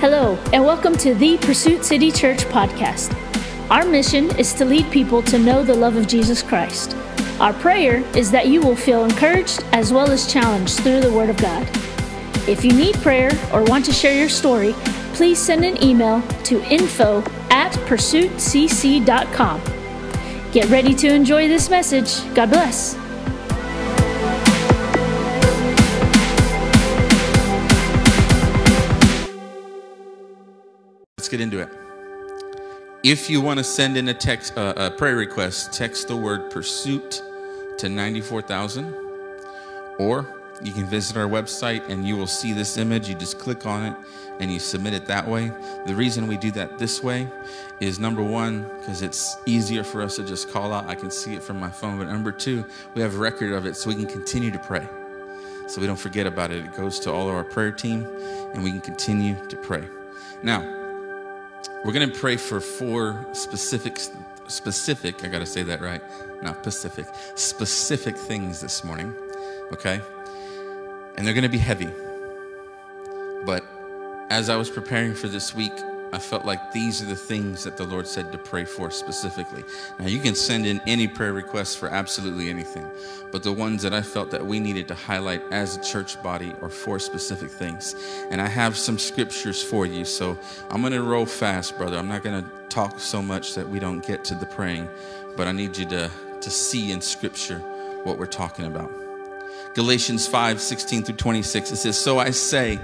Hello, and welcome to the Pursuit City Church podcast. Our mission is to lead people to know the love of Jesus Christ. Our prayer is that you will feel encouraged as well as challenged through the Word of God. If you need prayer or want to share your story, please send an email to info at pursuitcc.com. Get ready to enjoy this message. God bless. Get into it. If you want to send in a text, uh, a prayer request, text the word pursuit to 94,000, or you can visit our website and you will see this image. You just click on it and you submit it that way. The reason we do that this way is number one, because it's easier for us to just call out. I can see it from my phone. But number two, we have a record of it so we can continue to pray. So we don't forget about it. It goes to all of our prayer team and we can continue to pray. Now, we're going to pray for four specific, specific, I got to say that right, not Pacific, specific things this morning, okay? And they're going to be heavy. But as I was preparing for this week, I felt like these are the things that the Lord said to pray for specifically. Now, you can send in any prayer requests for absolutely anything, but the ones that I felt that we needed to highlight as a church body are four specific things. And I have some scriptures for you, so I'm going to roll fast, brother. I'm not going to talk so much that we don't get to the praying, but I need you to, to see in scripture what we're talking about. Galatians 5 16 through 26, it says, So I say,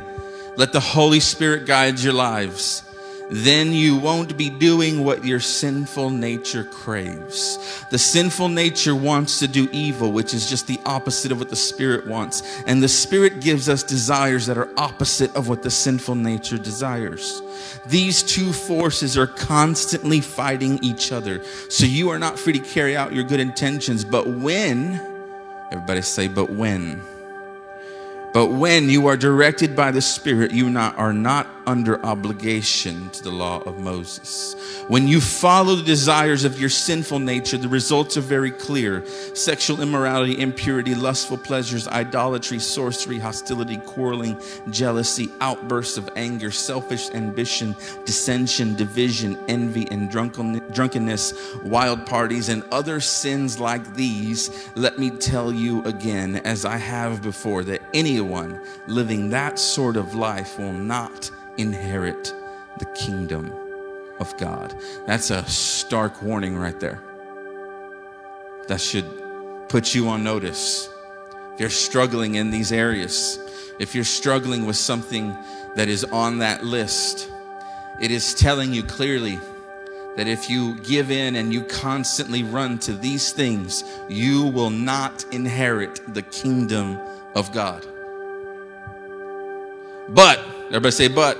let the Holy Spirit guide your lives then you won't be doing what your sinful nature craves. The sinful nature wants to do evil, which is just the opposite of what the Spirit wants. And the Spirit gives us desires that are opposite of what the sinful nature desires. These two forces are constantly fighting each other. So you are not free to carry out your good intentions. But when, everybody say, but when but when you are directed by the Spirit, you not, are not under obligation to the law of Moses. When you follow the desires of your sinful nature, the results are very clear sexual immorality, impurity, lustful pleasures, idolatry, sorcery, hostility, quarreling, jealousy, outbursts of anger, selfish ambition, dissension, division, envy, and drunkenness, wild parties, and other sins like these. Let me tell you again, as I have before, that anyone living that sort of life will not inherit the kingdom of God. That's a stark warning right there. That should put you on notice. If you're struggling in these areas, if you're struggling with something that is on that list, it is telling you clearly that if you give in and you constantly run to these things, you will not inherit the kingdom of God. But, everybody say, but.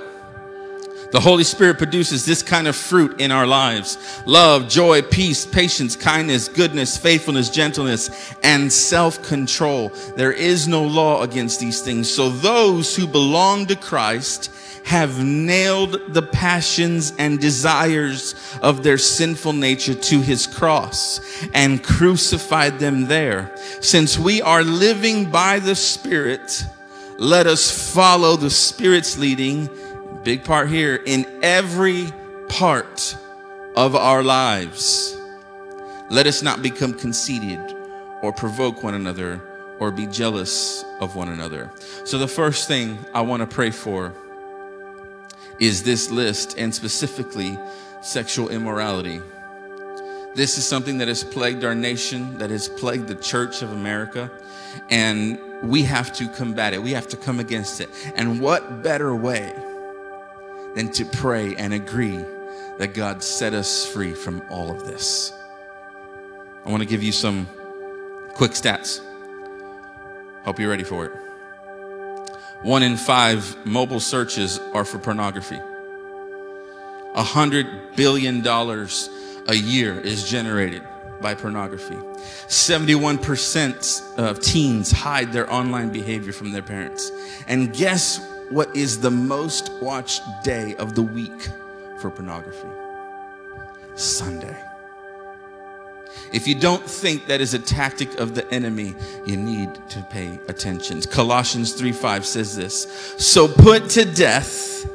The Holy Spirit produces this kind of fruit in our lives love, joy, peace, patience, kindness, goodness, faithfulness, gentleness, and self control. There is no law against these things. So those who belong to Christ have nailed the passions and desires of their sinful nature to his cross and crucified them there. Since we are living by the Spirit, let us follow the Spirit's leading big part here, in every part of our lives. Let us not become conceited or provoke one another or be jealous of one another. So, the first thing I want to pray for is this list, and specifically sexual immorality. This is something that has plagued our nation, that has plagued the church of America, and we have to combat it. We have to come against it. And what better way than to pray and agree that God set us free from all of this. I want to give you some quick stats. Hope you're ready for it. One in five mobile searches are for pornography. A hundred billion dollars a year is generated by pornography. 71% of teens hide their online behavior from their parents. And guess what is the most watched day of the week for pornography? Sunday. If you don't think that is a tactic of the enemy, you need to pay attention. Colossians 3 5 says this So put to death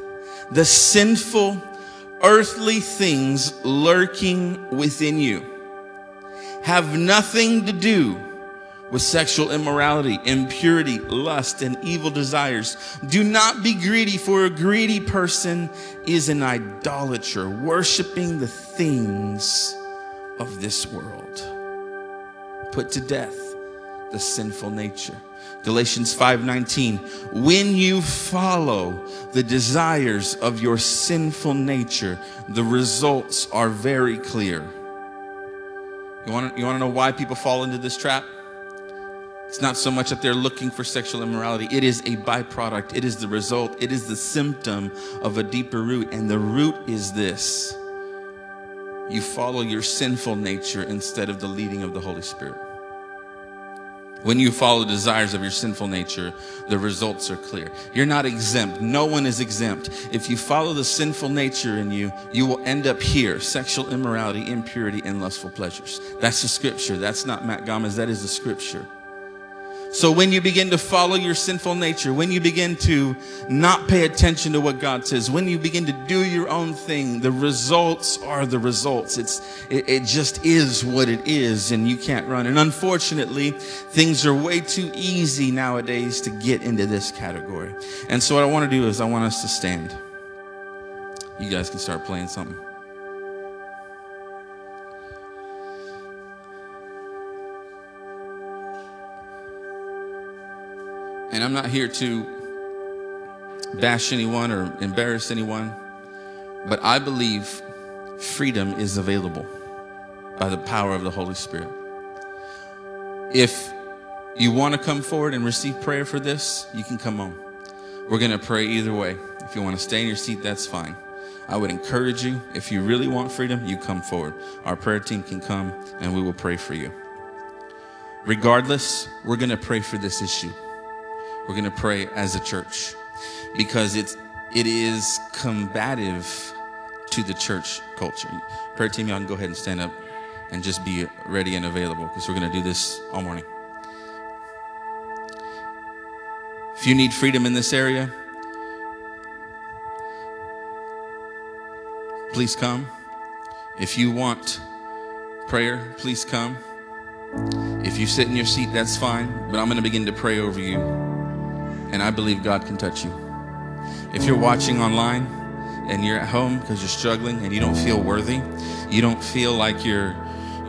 the sinful, earthly things lurking within you have nothing to do with sexual immorality, impurity, lust, and evil desires. Do not be greedy, for a greedy person is an idolater, worshiping the things of this world. Put to death the sinful nature. Galatians 5:19 When you follow the desires of your sinful nature, the results are very clear. You want to, you want to know why people fall into this trap? It's not so much that they're looking for sexual immorality. It is a byproduct. It is the result. It is the symptom of a deeper root. And the root is this you follow your sinful nature instead of the leading of the Holy Spirit. When you follow the desires of your sinful nature, the results are clear. You're not exempt. No one is exempt. If you follow the sinful nature in you, you will end up here sexual immorality, impurity, and lustful pleasures. That's the scripture. That's not Matt Gomez. That is the scripture. So when you begin to follow your sinful nature, when you begin to not pay attention to what God says, when you begin to do your own thing, the results are the results. It's it, it just is what it is, and you can't run. And unfortunately, things are way too easy nowadays to get into this category. And so what I want to do is I want us to stand. You guys can start playing something. And I'm not here to bash anyone or embarrass anyone, but I believe freedom is available by the power of the Holy Spirit. If you want to come forward and receive prayer for this, you can come on. We're going to pray either way. If you want to stay in your seat, that's fine. I would encourage you, if you really want freedom, you come forward. Our prayer team can come and we will pray for you. Regardless, we're going to pray for this issue we're going to pray as a church because it's it is combative to the church culture. Prayer team, y'all can go ahead and stand up and just be ready and available because we're going to do this all morning. If you need freedom in this area, please come. If you want prayer, please come. If you sit in your seat, that's fine, but I'm going to begin to pray over you and I believe God can touch you. If you're watching online and you're at home because you're struggling and you don't feel worthy, you don't feel like you're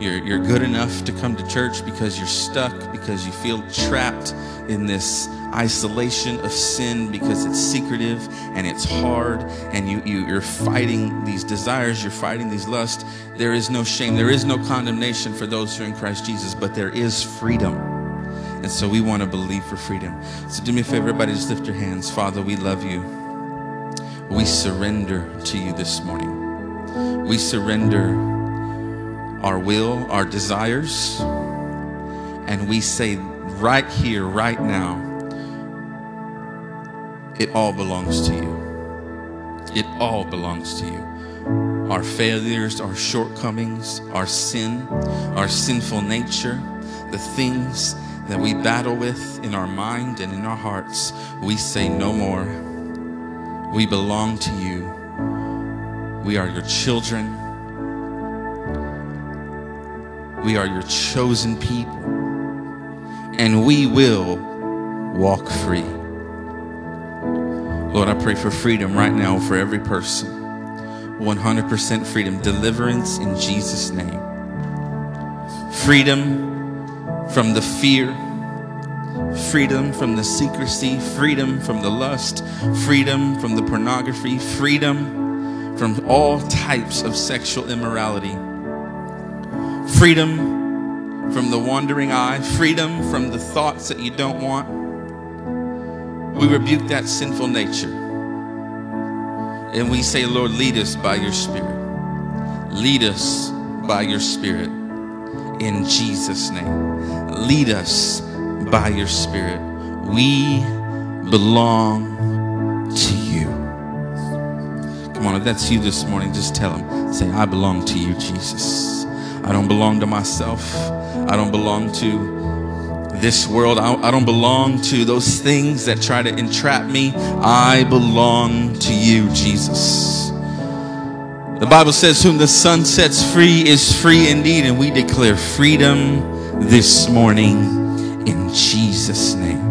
you're, you're good enough to come to church because you're stuck, because you feel trapped in this isolation of sin because it's secretive and it's hard and you, you, you're fighting these desires, you're fighting these lusts. There is no shame, there is no condemnation for those who are in Christ Jesus, but there is freedom. And so we want to believe for freedom. So do me a favor, everybody, just lift your hands. Father, we love you. We surrender to you this morning. We surrender our will, our desires, and we say right here, right now, it all belongs to you. It all belongs to you. Our failures, our shortcomings, our sin, our sinful nature, the things that we battle with in our mind and in our hearts, we say no more. We belong to you. We are your children. We are your chosen people. And we will walk free. Lord, I pray for freedom right now for every person. 100% freedom, deliverance in Jesus' name. Freedom from the fear, freedom from the secrecy, freedom from the lust, freedom from the pornography, freedom from all types of sexual immorality, freedom from the wandering eye, freedom from the thoughts that you don't want. We rebuke that sinful nature. And we say, Lord, lead us by your Spirit. Lead us by your Spirit in Jesus' name. Lead us by your Spirit. We belong to you. Come on, if that's you this morning, just tell him, say, I belong to you, Jesus. I don't belong to myself. I don't belong to this world. I, I don't belong to those things that try to entrap me. I belong to you, Jesus. The Bible says, Whom the Son sets free is free indeed. And we declare freedom this morning in Jesus' name.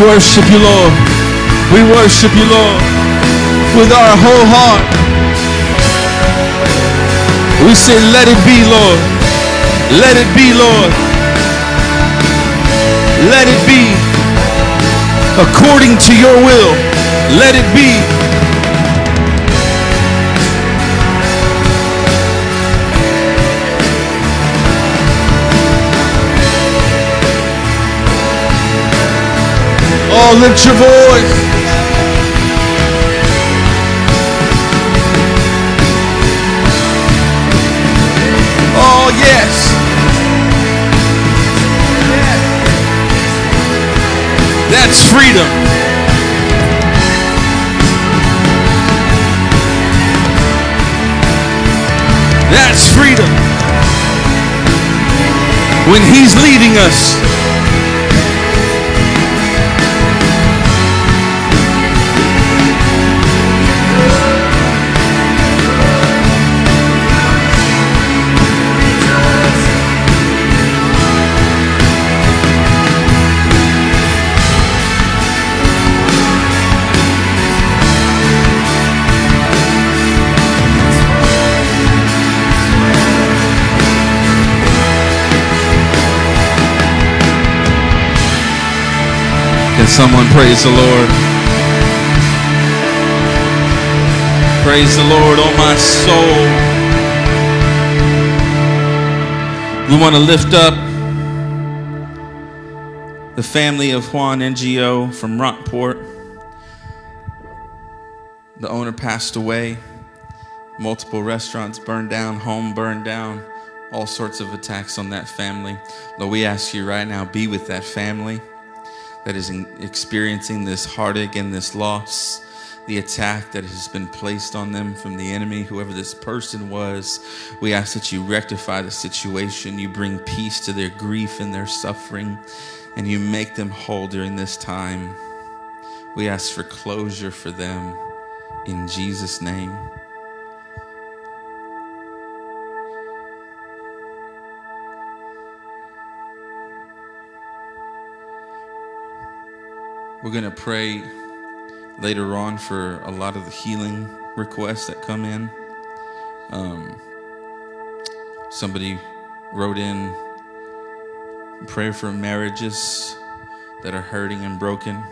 Worship you, Lord. We worship you, Lord, with our whole heart. We say, let it be, Lord. Let it be, Lord. Let it be according to your will. Let it be. Oh, lift your voice. Oh, yes. That's freedom. That's freedom. When He's leading us. Someone praise the Lord? Praise the Lord, oh my soul. We want to lift up the family of Juan NGO from Rockport. The owner passed away. Multiple restaurants burned down, home burned down, all sorts of attacks on that family. Lord, we ask you right now, be with that family that is experiencing this heartache and this loss, the attack that has been placed on them from the enemy, whoever this person was. We ask that you rectify the situation, you bring peace to their grief and their suffering, and you make them whole during this time. We ask for closure for them in Jesus' name. We're going to pray later on for a lot of the healing requests that come in. Um, somebody wrote in, prayer for marriages that are hurting and broken,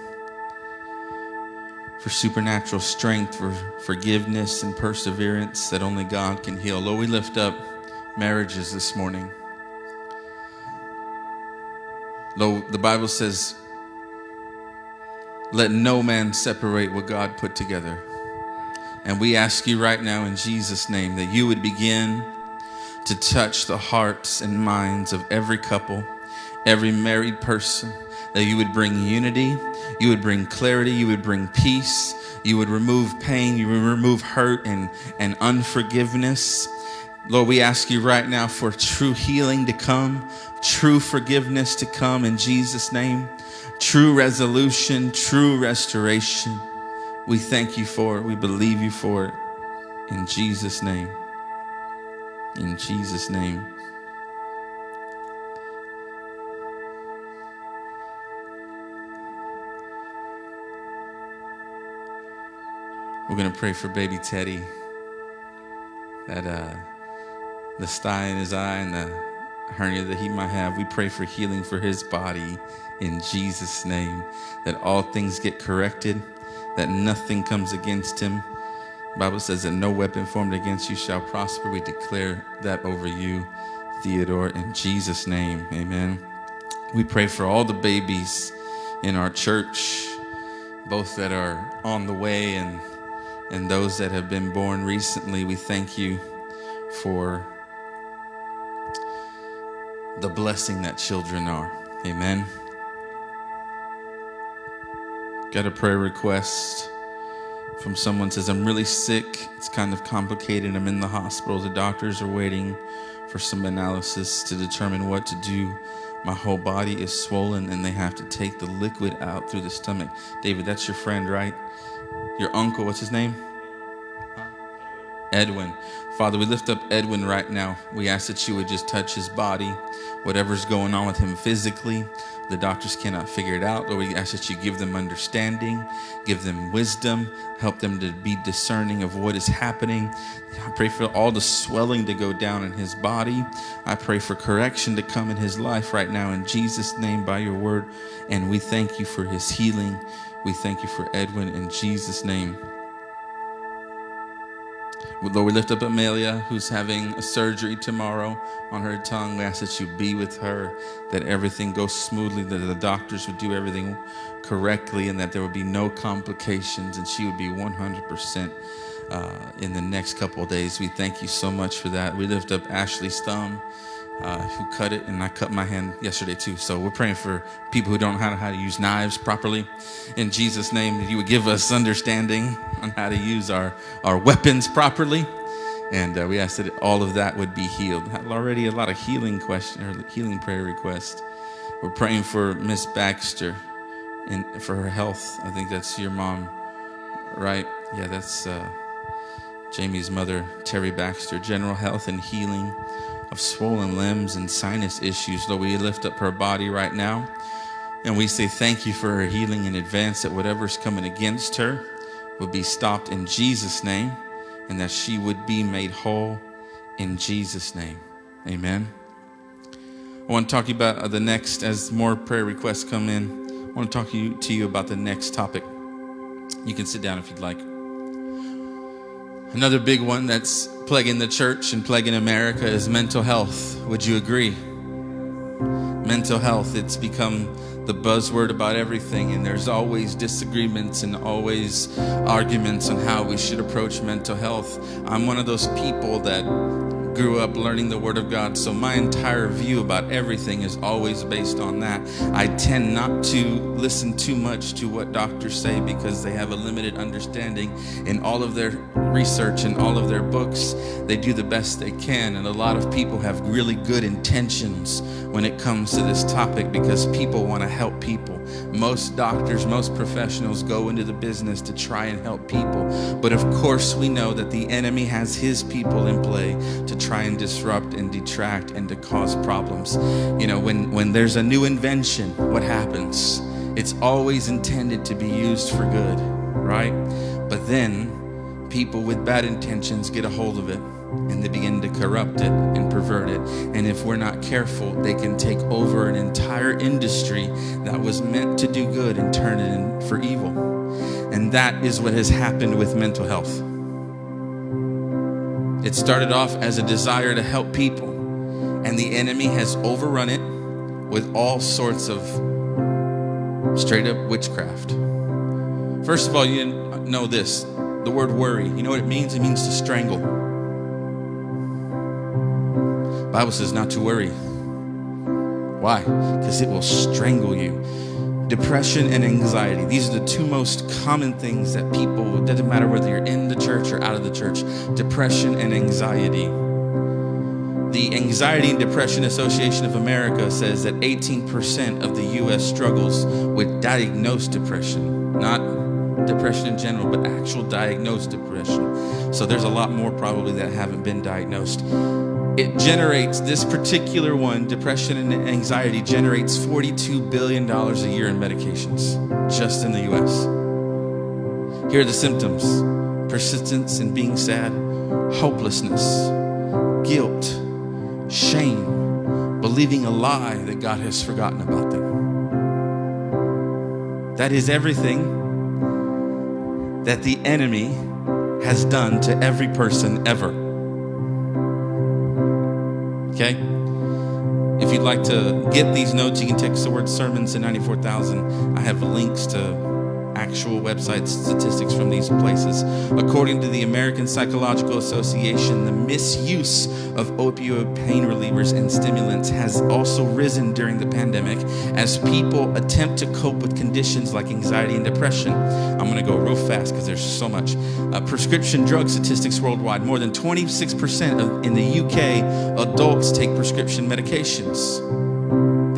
for supernatural strength, for forgiveness and perseverance that only God can heal. Lord, we lift up marriages this morning. Lord, the Bible says, let no man separate what God put together. And we ask you right now in Jesus' name that you would begin to touch the hearts and minds of every couple, every married person, that you would bring unity, you would bring clarity, you would bring peace, you would remove pain, you would remove hurt and, and unforgiveness. Lord, we ask you right now for true healing to come, true forgiveness to come in Jesus' name true resolution, true restoration. We thank you for it. We believe you for it. In Jesus' name. In Jesus' name. We're going to pray for baby Teddy. That uh, the sty in his eye and the hernia that he might have, we pray for healing for his body in Jesus' name. That all things get corrected, that nothing comes against him. The Bible says that no weapon formed against you shall prosper. We declare that over you, Theodore, in Jesus' name. Amen. We pray for all the babies in our church, both that are on the way and and those that have been born recently. We thank you for the blessing that children are. Amen. Got a prayer request from someone says I'm really sick. It's kind of complicated. I'm in the hospital. The doctors are waiting for some analysis to determine what to do. My whole body is swollen and they have to take the liquid out through the stomach. David, that's your friend, right? Your uncle, what's his name? Edwin. Father, we lift up Edwin right now. We ask that you would just touch his body, whatever's going on with him physically. The doctors cannot figure it out. Lord, we ask that you give them understanding, give them wisdom, help them to be discerning of what is happening. I pray for all the swelling to go down in his body. I pray for correction to come in his life right now in Jesus' name by your word. And we thank you for his healing. We thank you for Edwin in Jesus' name. Lord, we lift up Amelia, who's having a surgery tomorrow on her tongue. We ask that you be with her, that everything goes smoothly, that the doctors would do everything correctly, and that there would be no complications, and she would be 100% uh, in the next couple of days. We thank you so much for that. We lift up Ashley's thumb. Uh, who cut it, and I cut my hand yesterday too. So we're praying for people who don't know how to, use knives properly. In Jesus' name, that you would give us understanding on how to use our, our weapons properly. And uh, we ask that all of that would be healed. Already a lot of healing question or healing prayer requests. We're praying for Miss Baxter and for her health. I think that's your mom, right? Yeah, that's uh, Jamie's mother, Terry Baxter. General health and healing of swollen limbs and sinus issues. Lord, we lift up her body right now. And we say thank you for her healing in advance, that whatever's coming against her would be stopped in Jesus' name, and that she would be made whole in Jesus' name. Amen. I want to talk to you about uh, the next, as more prayer requests come in, I want to talk to you, to you about the next topic. You can sit down if you'd like. Another big one that's plaguing the church and plaguing America is mental health. Would you agree? Mental health, it's become the buzzword about everything, and there's always disagreements and always arguments on how we should approach mental health. I'm one of those people that grew up learning the Word of God, so my entire view about everything is always based on that. I tend not to listen too much to what doctors say because they have a limited understanding in all of their research and all of their books. They do the best they can, and a lot of people have really good intentions when it comes to this topic because people want to help people. Most doctors, most professionals go into the business to try and help people. But of course, we know that the enemy has his people in play to try and disrupt and detract and to cause problems. You know, when, when there's a new invention, what happens? It's always intended to be used for good, right? But then people with bad intentions get a hold of it and they begin to corrupt it and pervert it. And if we're not careful, they can take over an entire industry that was meant to do good and turn it in for evil. And that is what has happened with mental health. It started off as a desire to help people, and the enemy has overrun it with all sorts of straight up witchcraft. First of all, you know this the word worry. You know what it means? It means to strangle. Bible says not to worry. Why? Because it will strangle you. Depression and anxiety. These are the two most common things that people, it doesn't matter whether you're in the church or out of the church, depression and anxiety. The Anxiety and Depression Association of America says that 18% of the US struggles with diagnosed depression, not depression in general, but actual diagnosed depression. So there's a lot more probably that haven't been diagnosed it generates this particular one depression and anxiety generates 42 billion dollars a year in medications just in the US here are the symptoms. Persistence in being sad hopelessness guilt shame believing a lie that God has forgotten about them. That is everything that the enemy has done to every person ever Okay? If you'd like to get these notes, you can text the word sermons to 94,000. I have links to actual website statistics from these places. According to the American Psychological Association, the misuse of opioid pain relievers and stimulants has also risen during the pandemic as people attempt to cope with conditions like anxiety and depression. I'm going to go real fast because there's so much. Uh, prescription drug statistics worldwide more than 26% of, in the UK, adults take prescription medications.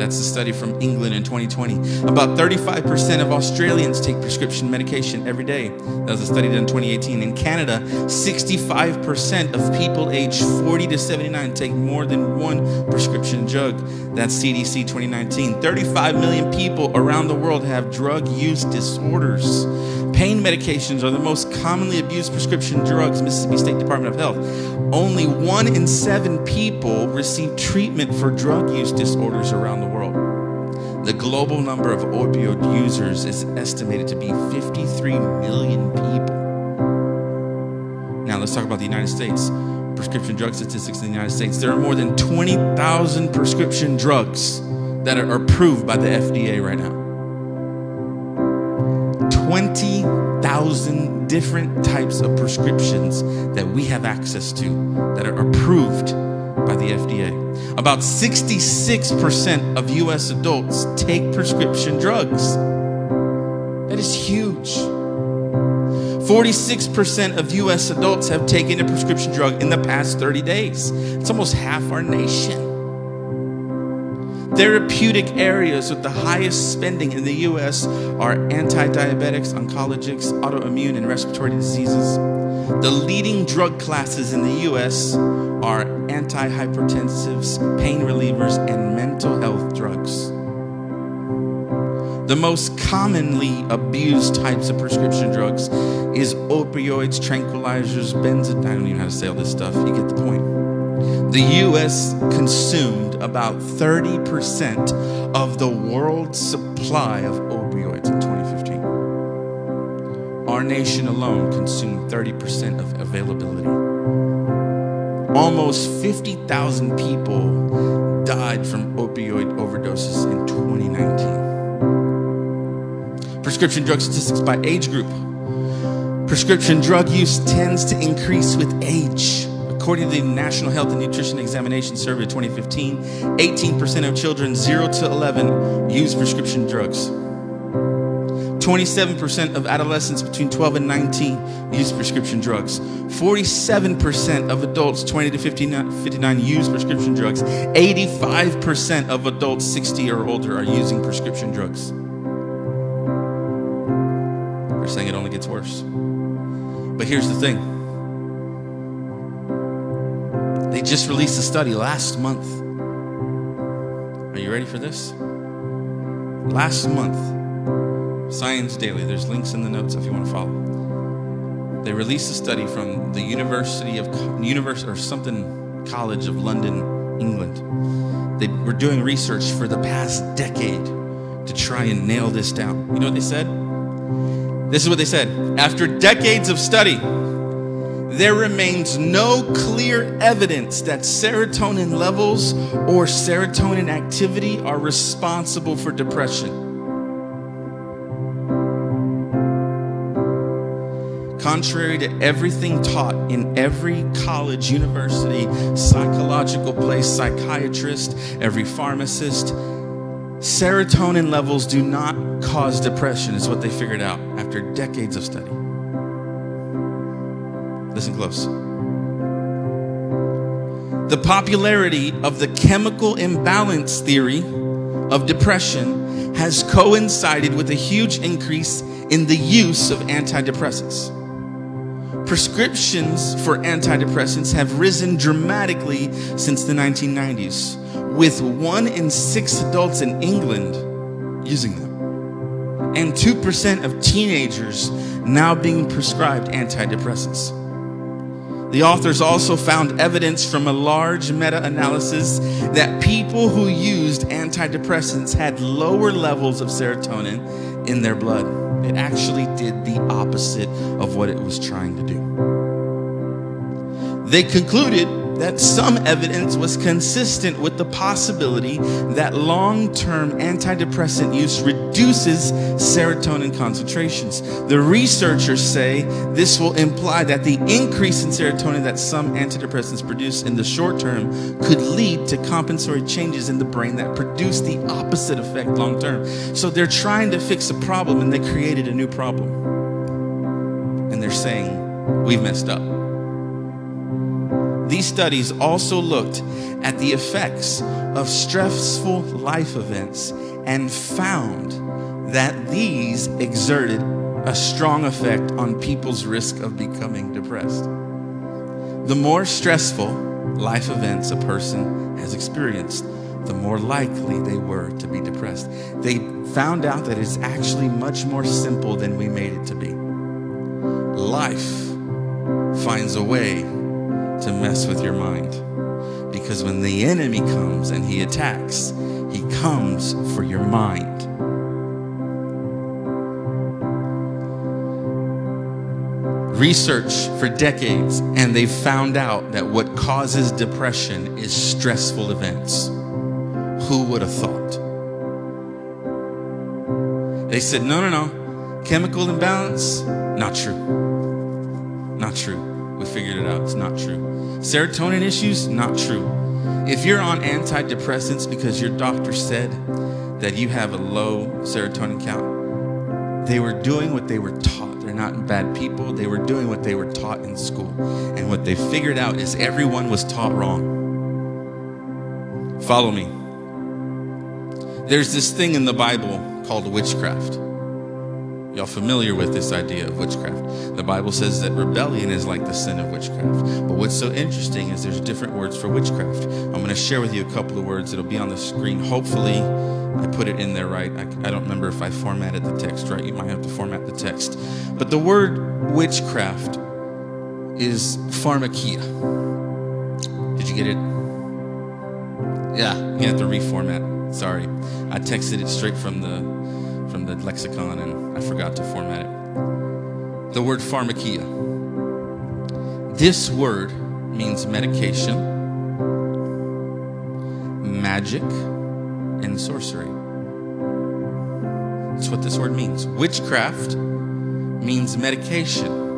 That's a study from England in 2020. About 35% of Australians take prescription medication every day. That was a study done in 2018. In Canada, 65% of people aged 40 to 79 take more than one prescription drug. That's CDC 2019. 35 million people around the world have drug use disorders. Pain medications are the most commonly abused prescription drugs, Mississippi State Department of Health. Only one in seven people receive treatment for drug use disorders around the world. The global number of opioid users is estimated to be 53 million people. Now, let's talk about the United States. Prescription drug statistics in the United States. There are more than 20,000 prescription drugs that are approved by the FDA right now. 20,000 different types of prescriptions that we have access to that are approved by the FDA. About 66% of US adults take prescription drugs. That is huge. 46% of US adults have taken a prescription drug in the past 30 days. It's almost half our nation. Therapeutic areas with the highest spending in the US are anti diabetics, oncologics, autoimmune, and respiratory diseases. The leading drug classes in the US are antihypertensives, pain relievers, and mental health drugs. The most commonly abused types of prescription drugs is opioids, tranquilizers, benzodiazepines. I don't even know how to say all this stuff. You get the point. The US consumed about 30% of the world's supply of opioids in 2015. Our nation alone consumed 30% of availability. Almost 50,000 people died from opioid overdoses in 2019. Prescription drug statistics by age group. Prescription drug use tends to increase with age. According to the National Health and Nutrition Examination Survey 2015, 18% of children 0 to 11 use prescription drugs. 27% of adolescents between 12 and 19 use prescription drugs. 47% of adults 20 to 59, 59 use prescription drugs. 85% of adults 60 or older are using prescription drugs. They're saying it only gets worse. But here's the thing they just released a study last month. Are you ready for this? Last month, Science Daily, there's links in the notes if you want to follow. They released a study from the University of Univers or something College of London, England. They were doing research for the past decade to try and nail this down. You know what they said? This is what they said. After decades of study, there remains no clear evidence that serotonin levels or serotonin activity are responsible for depression. Contrary to everything taught in every college, university, psychological place, psychiatrist, every pharmacist, serotonin levels do not cause depression, is what they figured out after decades of study. Listen close. The popularity of the chemical imbalance theory of depression has coincided with a huge increase in the use of antidepressants. Prescriptions for antidepressants have risen dramatically since the 1990s, with one in six adults in England using them, and 2% of teenagers now being prescribed antidepressants. The authors also found evidence from a large meta analysis that people who used antidepressants had lower levels of serotonin in their blood. It actually did the opposite of what it was trying to do. They concluded that some evidence was consistent with the possibility that long term antidepressant use reduces serotonin concentrations. The researchers say this will imply that the increase in serotonin that some antidepressants produce in the short term could lead to compensatory changes in the brain that produce the opposite effect long term. So they're trying to fix a problem and they created a new problem. And they're saying, We've messed up. These studies also looked at the effects of stressful life events and found that these exerted a strong effect on people's risk of becoming depressed. The more stressful life events a person has experienced, the more likely they were to be depressed. They found out that it's actually much more simple than we made it to be. Life finds a way to mess with your mind. Because when the enemy comes and he attacks, he comes for your mind. Research for decades, and they found out that what causes depression is stressful events. Who would have thought? They said, no, no, no. Chemical imbalance, not true. Not true. We figured it out. It's not true. Serotonin issues, not true. If you're on antidepressants because your doctor said that you have a low serotonin count, they were doing what they were taught. They're not bad people. They were doing what they were taught in school. And what they figured out is everyone was taught wrong. Follow me. There's this thing in the Bible called witchcraft. Y'all familiar with this idea of witchcraft? The Bible says that rebellion is like the sin of witchcraft. But what's so interesting is there's different words for witchcraft. I'm going to share with you a couple of words. It'll be on the screen. Hopefully, I put it in there right. I, I don't remember if I formatted the text right. You might have to format the text. But the word witchcraft is pharmakia. Did you get it? Yeah, you have to reformat. Sorry. I texted it straight from the from the lexicon and I forgot to format it. The word pharmakia. This word means medication, magic, and sorcery. That's what this word means. Witchcraft means medication.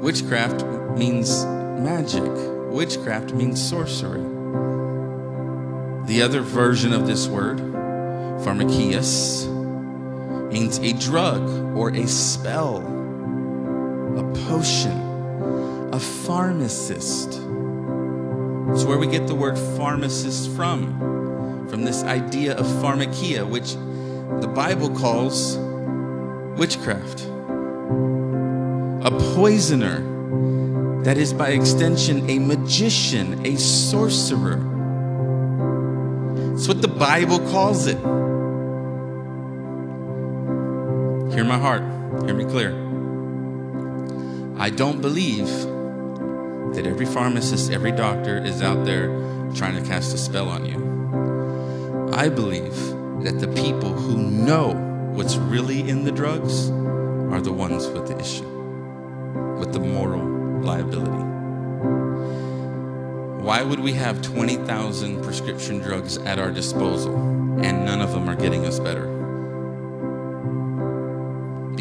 Witchcraft means magic. Witchcraft means sorcery. The other version of this word, pharmakias, means a drug or a spell, a potion, a pharmacist. It's where we get the word pharmacist from, from this idea of pharmakia, which the Bible calls witchcraft. A poisoner, that is by extension a magician, a sorcerer. It's what the Bible calls it. Hear my heart, hear me clear. I don't believe that every pharmacist, every doctor is out there trying to cast a spell on you. I believe that the people who know what's really in the drugs are the ones with the issue, with the moral liability. Why would we have 20,000 prescription drugs at our disposal and none of them are getting us better?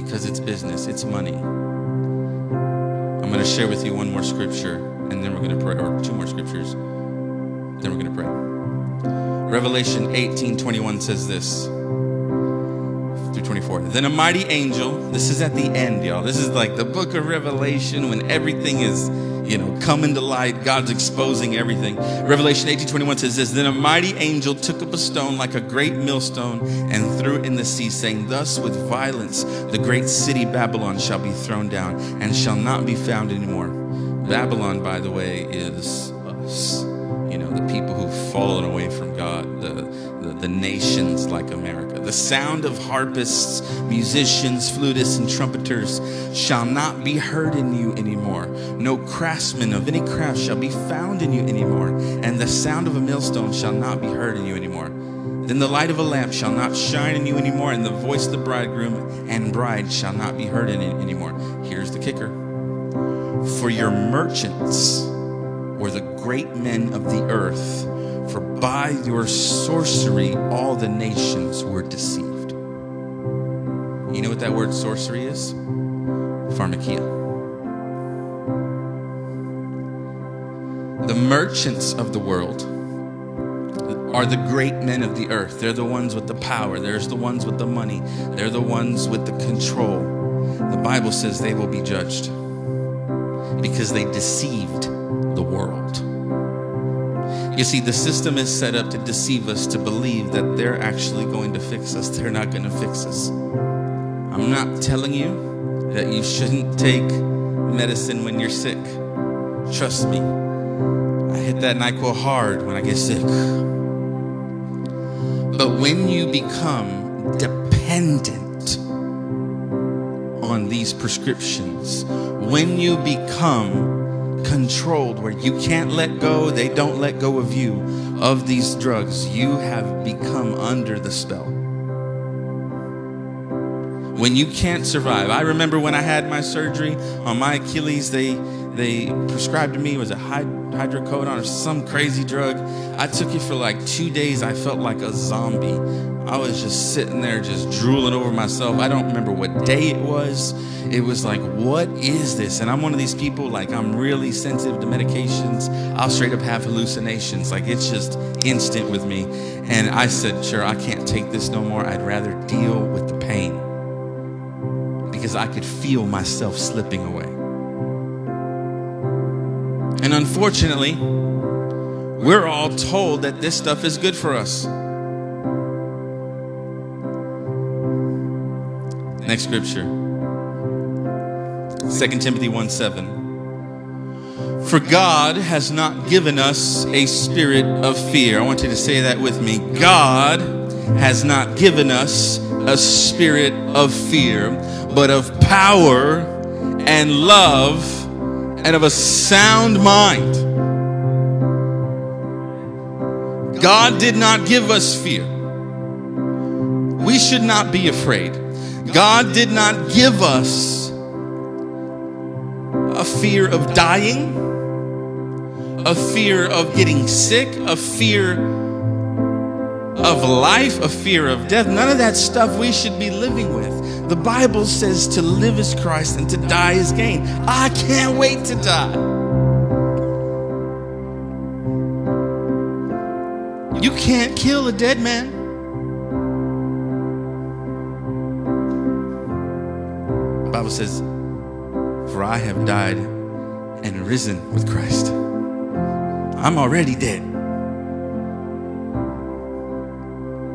Because it's business, it's money. I'm going to share with you one more scripture and then we're going to pray, or two more scriptures, then we're going to pray. Revelation 18 21 says this through 24. Then a mighty angel, this is at the end, y'all. This is like the book of Revelation when everything is, you know, coming to light. God's exposing everything. Revelation 18 21 says this Then a mighty angel took up a stone like a great millstone and threw it in the sea, saying, Thus with violence the great city Babylon shall be thrown down and shall not be found anymore. Babylon, by the way, is us. You know, the people who've fallen away from God, the, the, the nations like America. The sound of harpists, musicians, flutists, and trumpeters shall not be heard in you anymore. No craftsman of any craft shall be found in you anymore. And the sound of a millstone shall not be heard in you anymore. Then the light of a lamp shall not shine in you anymore, and the voice of the bridegroom and bride shall not be heard in it anymore. Here's the kicker for your merchants were the great men of the earth, for by your sorcery all the nations were deceived. You know what that word sorcery is? Pharmakia. The merchants of the world are the great men of the earth. They're the ones with the power. There's the ones with the money. They're the ones with the control. The Bible says they will be judged because they deceived the world. You see, the system is set up to deceive us to believe that they're actually going to fix us. They're not going to fix us. I'm not telling you that you shouldn't take medicine when you're sick. Trust me. I hit that NyQuil hard when I get sick. But when you become dependent on these prescriptions, when you become controlled where you can't let go, they don't let go of you, of these drugs, you have become under the spell. When you can't survive. I remember when I had my surgery on my Achilles, they they prescribed to me was a hydrocodone or some crazy drug. I took it for like two days. I felt like a zombie. I was just sitting there, just drooling over myself. I don't remember what day it was. It was like, what is this? And I'm one of these people, like, I'm really sensitive to medications. I'll straight up have hallucinations. Like, it's just instant with me. And I said, sure, I can't take this no more. I'd rather deal with the pain because I could feel myself slipping away. And unfortunately, we're all told that this stuff is good for us. Next scripture 2 Timothy 1 7. For God has not given us a spirit of fear. I want you to say that with me. God has not given us a spirit of fear, but of power and love and of a sound mind. God did not give us fear. We should not be afraid. God did not give us a fear of dying, a fear of getting sick, a fear of life, a fear of death. None of that stuff we should be living with. The Bible says to live is Christ and to die is gain. I can't wait to die. You can't kill a dead man. The Bible says, For I have died and risen with Christ. I'm already dead.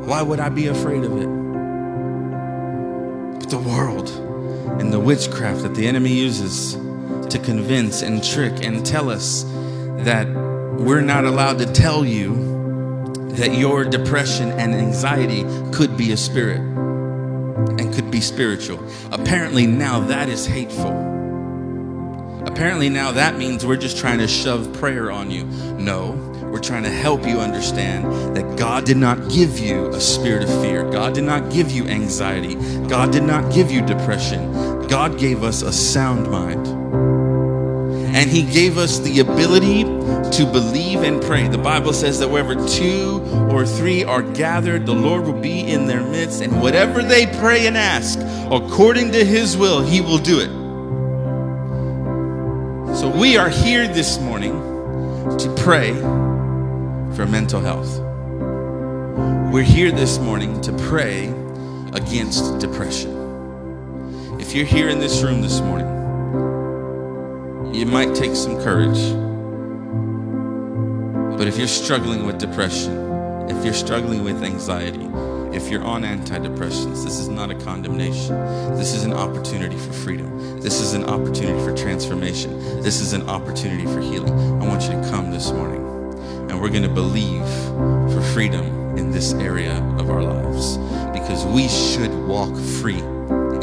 Why would I be afraid of it? But the world and the witchcraft that the enemy uses to convince and trick and tell us that we're not allowed to tell you that your depression and anxiety could be a spirit and could be spiritual. Apparently, now that is hateful. Apparently, now that means we're just trying to shove prayer on you. No, we're trying to help you understand that God did not give you a spirit of fear. God did not give you anxiety. God did not give you depression. God gave us a sound mind. And He gave us the ability to believe and pray. The Bible says that wherever two or three are gathered, the Lord will be in their midst. And whatever they pray and ask, according to His will, He will do it. So we are here this morning to pray for mental health. We're here this morning to pray against depression. If you're here in this room this morning, you might take some courage. But if you're struggling with depression, if you're struggling with anxiety, if you're on antidepressants, this is not a condemnation. This is an opportunity for freedom. This is an opportunity for transformation. This is an opportunity for healing. I want you to come this morning and we're going to believe for freedom in this area of our lives because we should walk free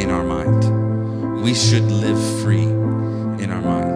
in our mind. We should live free in our mind.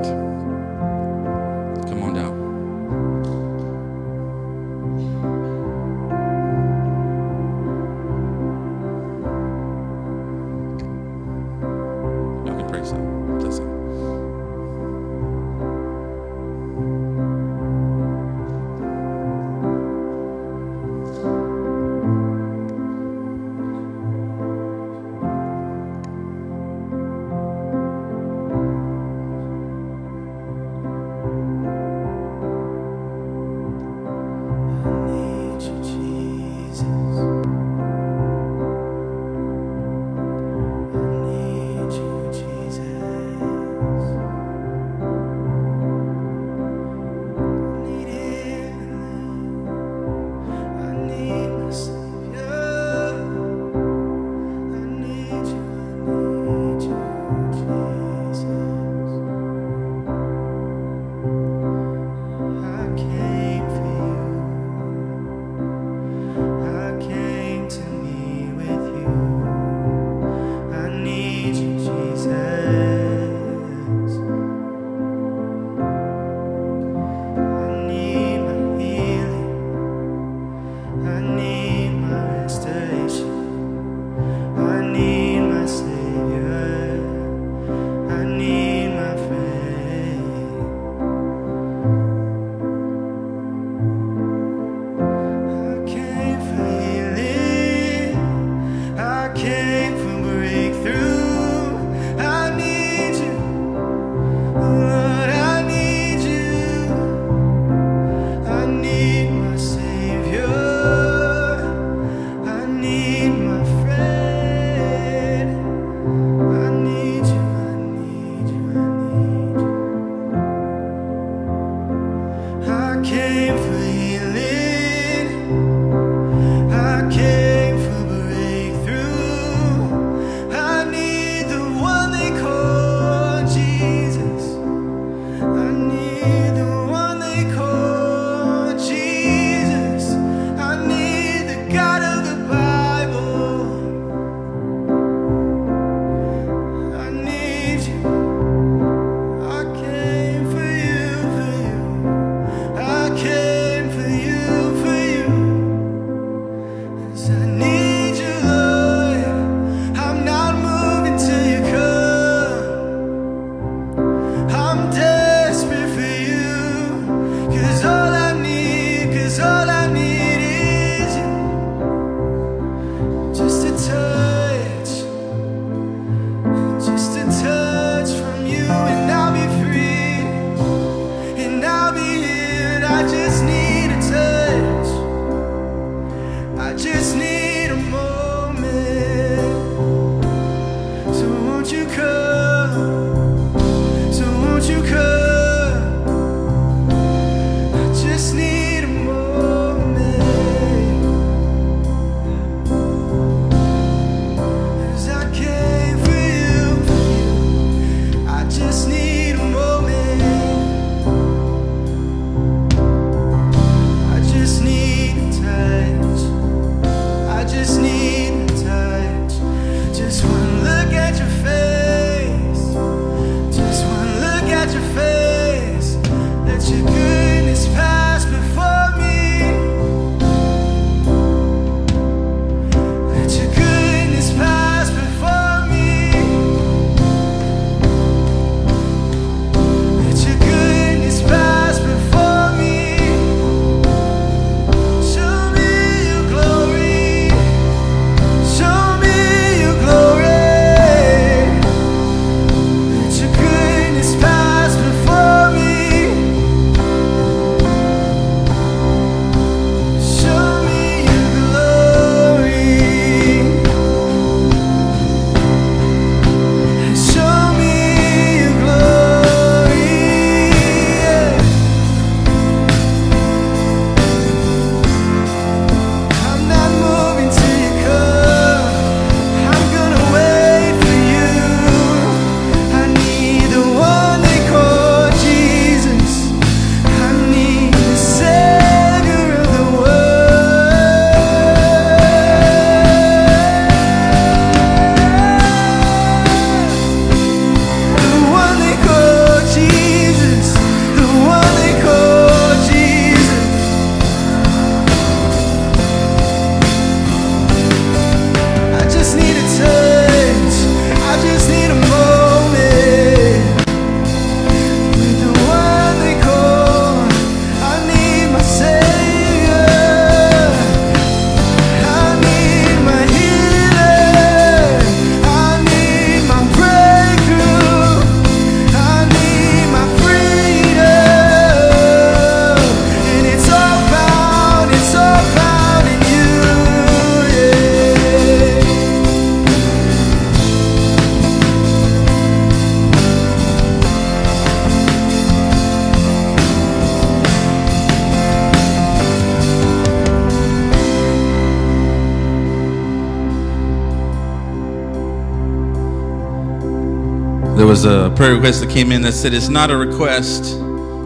a prayer request that came in that said, It's not a request.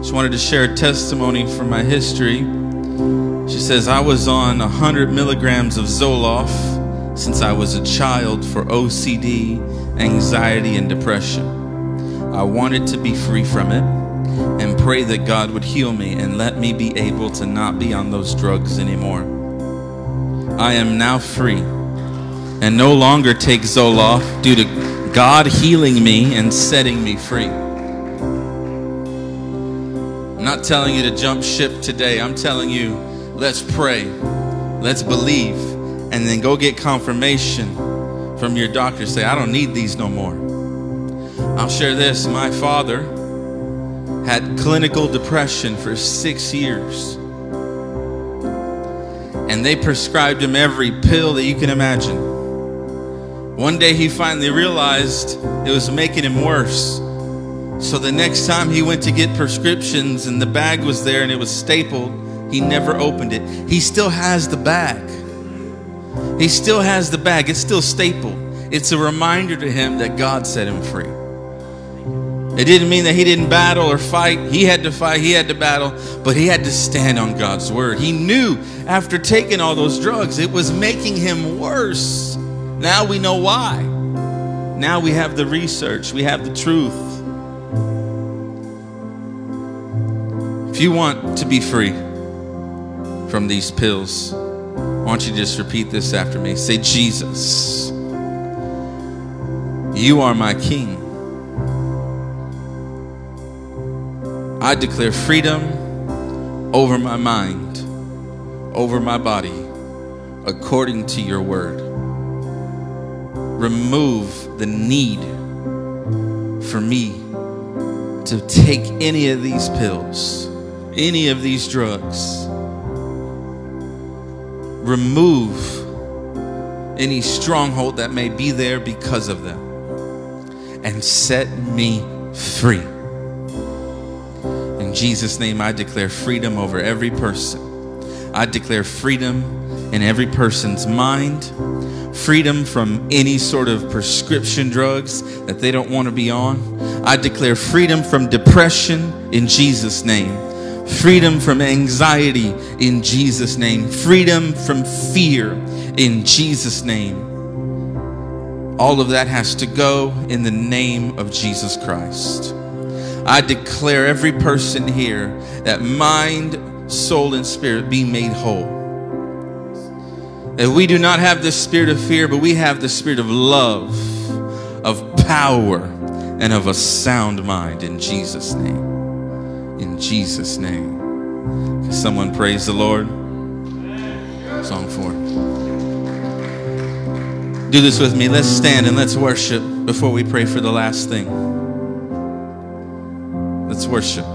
She wanted to share a testimony from my history. She says, I was on 100 milligrams of Zoloft since I was a child for OCD, anxiety, and depression. I wanted to be free from it and pray that God would heal me and let me be able to not be on those drugs anymore. I am now free and no longer take Zoloft due to God healing me and setting me free. I'm not telling you to jump ship today. I'm telling you, let's pray, let's believe, and then go get confirmation from your doctor. Say, I don't need these no more. I'll share this. My father had clinical depression for six years. And they prescribed him every pill that you can imagine. One day he finally realized it was making him worse. So the next time he went to get prescriptions and the bag was there and it was stapled, he never opened it. He still has the bag. He still has the bag. It's still stapled. It's a reminder to him that God set him free. It didn't mean that he didn't battle or fight. He had to fight, he had to battle, but he had to stand on God's word. He knew after taking all those drugs, it was making him worse. Now we know why. Now we have the research, we have the truth. If you want to be free from these pills, I want you to just repeat this after me. Say, Jesus, you are my King. I declare freedom over my mind, over my body, according to your word. Remove the need for me to take any of these pills, any of these drugs. Remove any stronghold that may be there because of them and set me free. In Jesus' name, I declare freedom over every person. I declare freedom in every person's mind, freedom from any sort of prescription drugs that they don't want to be on. I declare freedom from depression in Jesus' name, freedom from anxiety in Jesus' name, freedom from fear in Jesus' name. All of that has to go in the name of Jesus Christ. I declare every person here that mind, soul, and spirit be made whole. That we do not have the spirit of fear, but we have the spirit of love, of power, and of a sound mind in Jesus' name. In Jesus' name. Can someone praise the Lord? Song four. Do this with me. Let's stand and let's worship before we pray for the last thing. Let's worship.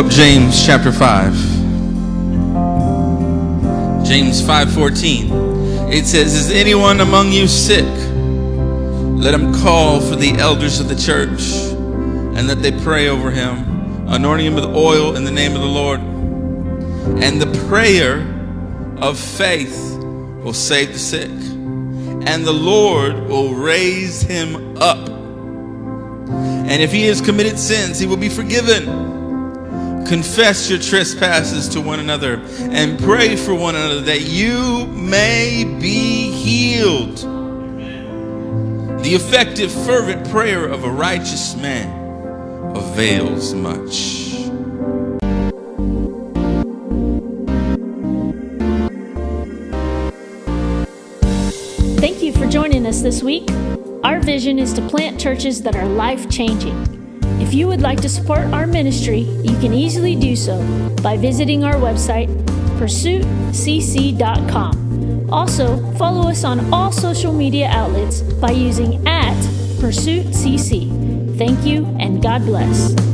Up James chapter 5. James 5:14. It says, "Is anyone among you sick? Let him call for the elders of the church, and that they pray over him, anointing him with oil in the name of the Lord. And the prayer of faith will save the sick, and the Lord will raise him up. And if he has committed sins, he will be forgiven." Confess your trespasses to one another and pray for one another that you may be healed. The effective, fervent prayer of a righteous man avails much. Thank you for joining us this week. Our vision is to plant churches that are life changing. If you would like to support our ministry, you can easily do so by visiting our website, pursuitcc.com. Also, follow us on all social media outlets by using at PursuitCC. Thank you and God bless.